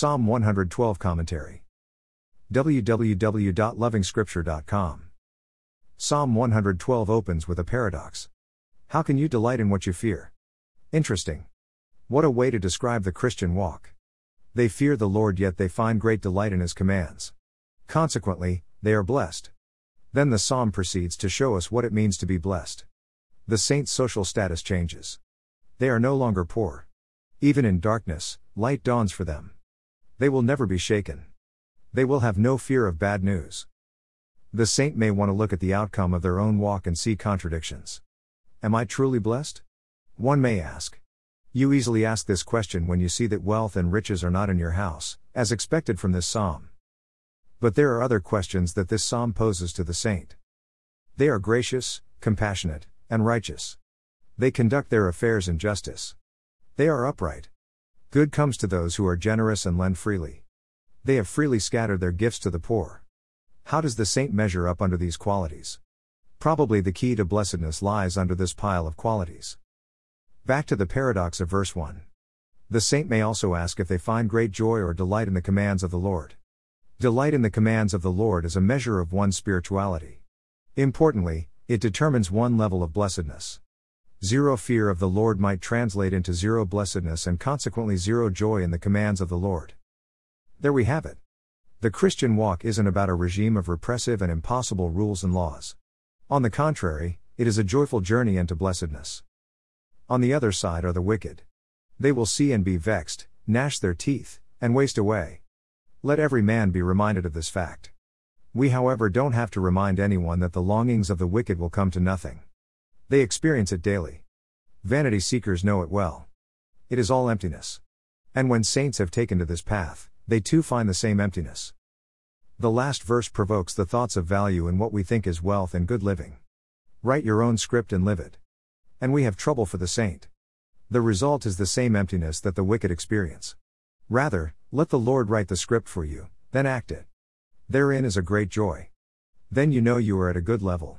Psalm 112 Commentary. www.lovingscripture.com. Psalm 112 opens with a paradox. How can you delight in what you fear? Interesting. What a way to describe the Christian walk. They fear the Lord, yet they find great delight in His commands. Consequently, they are blessed. Then the psalm proceeds to show us what it means to be blessed. The saint's social status changes. They are no longer poor. Even in darkness, light dawns for them. They will never be shaken. They will have no fear of bad news. The saint may want to look at the outcome of their own walk and see contradictions. Am I truly blessed? One may ask. You easily ask this question when you see that wealth and riches are not in your house, as expected from this psalm. But there are other questions that this psalm poses to the saint. They are gracious, compassionate, and righteous. They conduct their affairs in justice. They are upright. Good comes to those who are generous and lend freely. They have freely scattered their gifts to the poor. How does the saint measure up under these qualities? Probably the key to blessedness lies under this pile of qualities. Back to the paradox of verse 1. The saint may also ask if they find great joy or delight in the commands of the Lord. Delight in the commands of the Lord is a measure of one's spirituality. Importantly, it determines one level of blessedness. Zero fear of the Lord might translate into zero blessedness and consequently zero joy in the commands of the Lord. There we have it. The Christian walk isn't about a regime of repressive and impossible rules and laws. On the contrary, it is a joyful journey into blessedness. On the other side are the wicked. They will see and be vexed, gnash their teeth, and waste away. Let every man be reminded of this fact. We, however, don't have to remind anyone that the longings of the wicked will come to nothing. They experience it daily. Vanity seekers know it well. It is all emptiness. And when saints have taken to this path, they too find the same emptiness. The last verse provokes the thoughts of value in what we think is wealth and good living. Write your own script and live it. And we have trouble for the saint. The result is the same emptiness that the wicked experience. Rather, let the Lord write the script for you, then act it. Therein is a great joy. Then you know you are at a good level.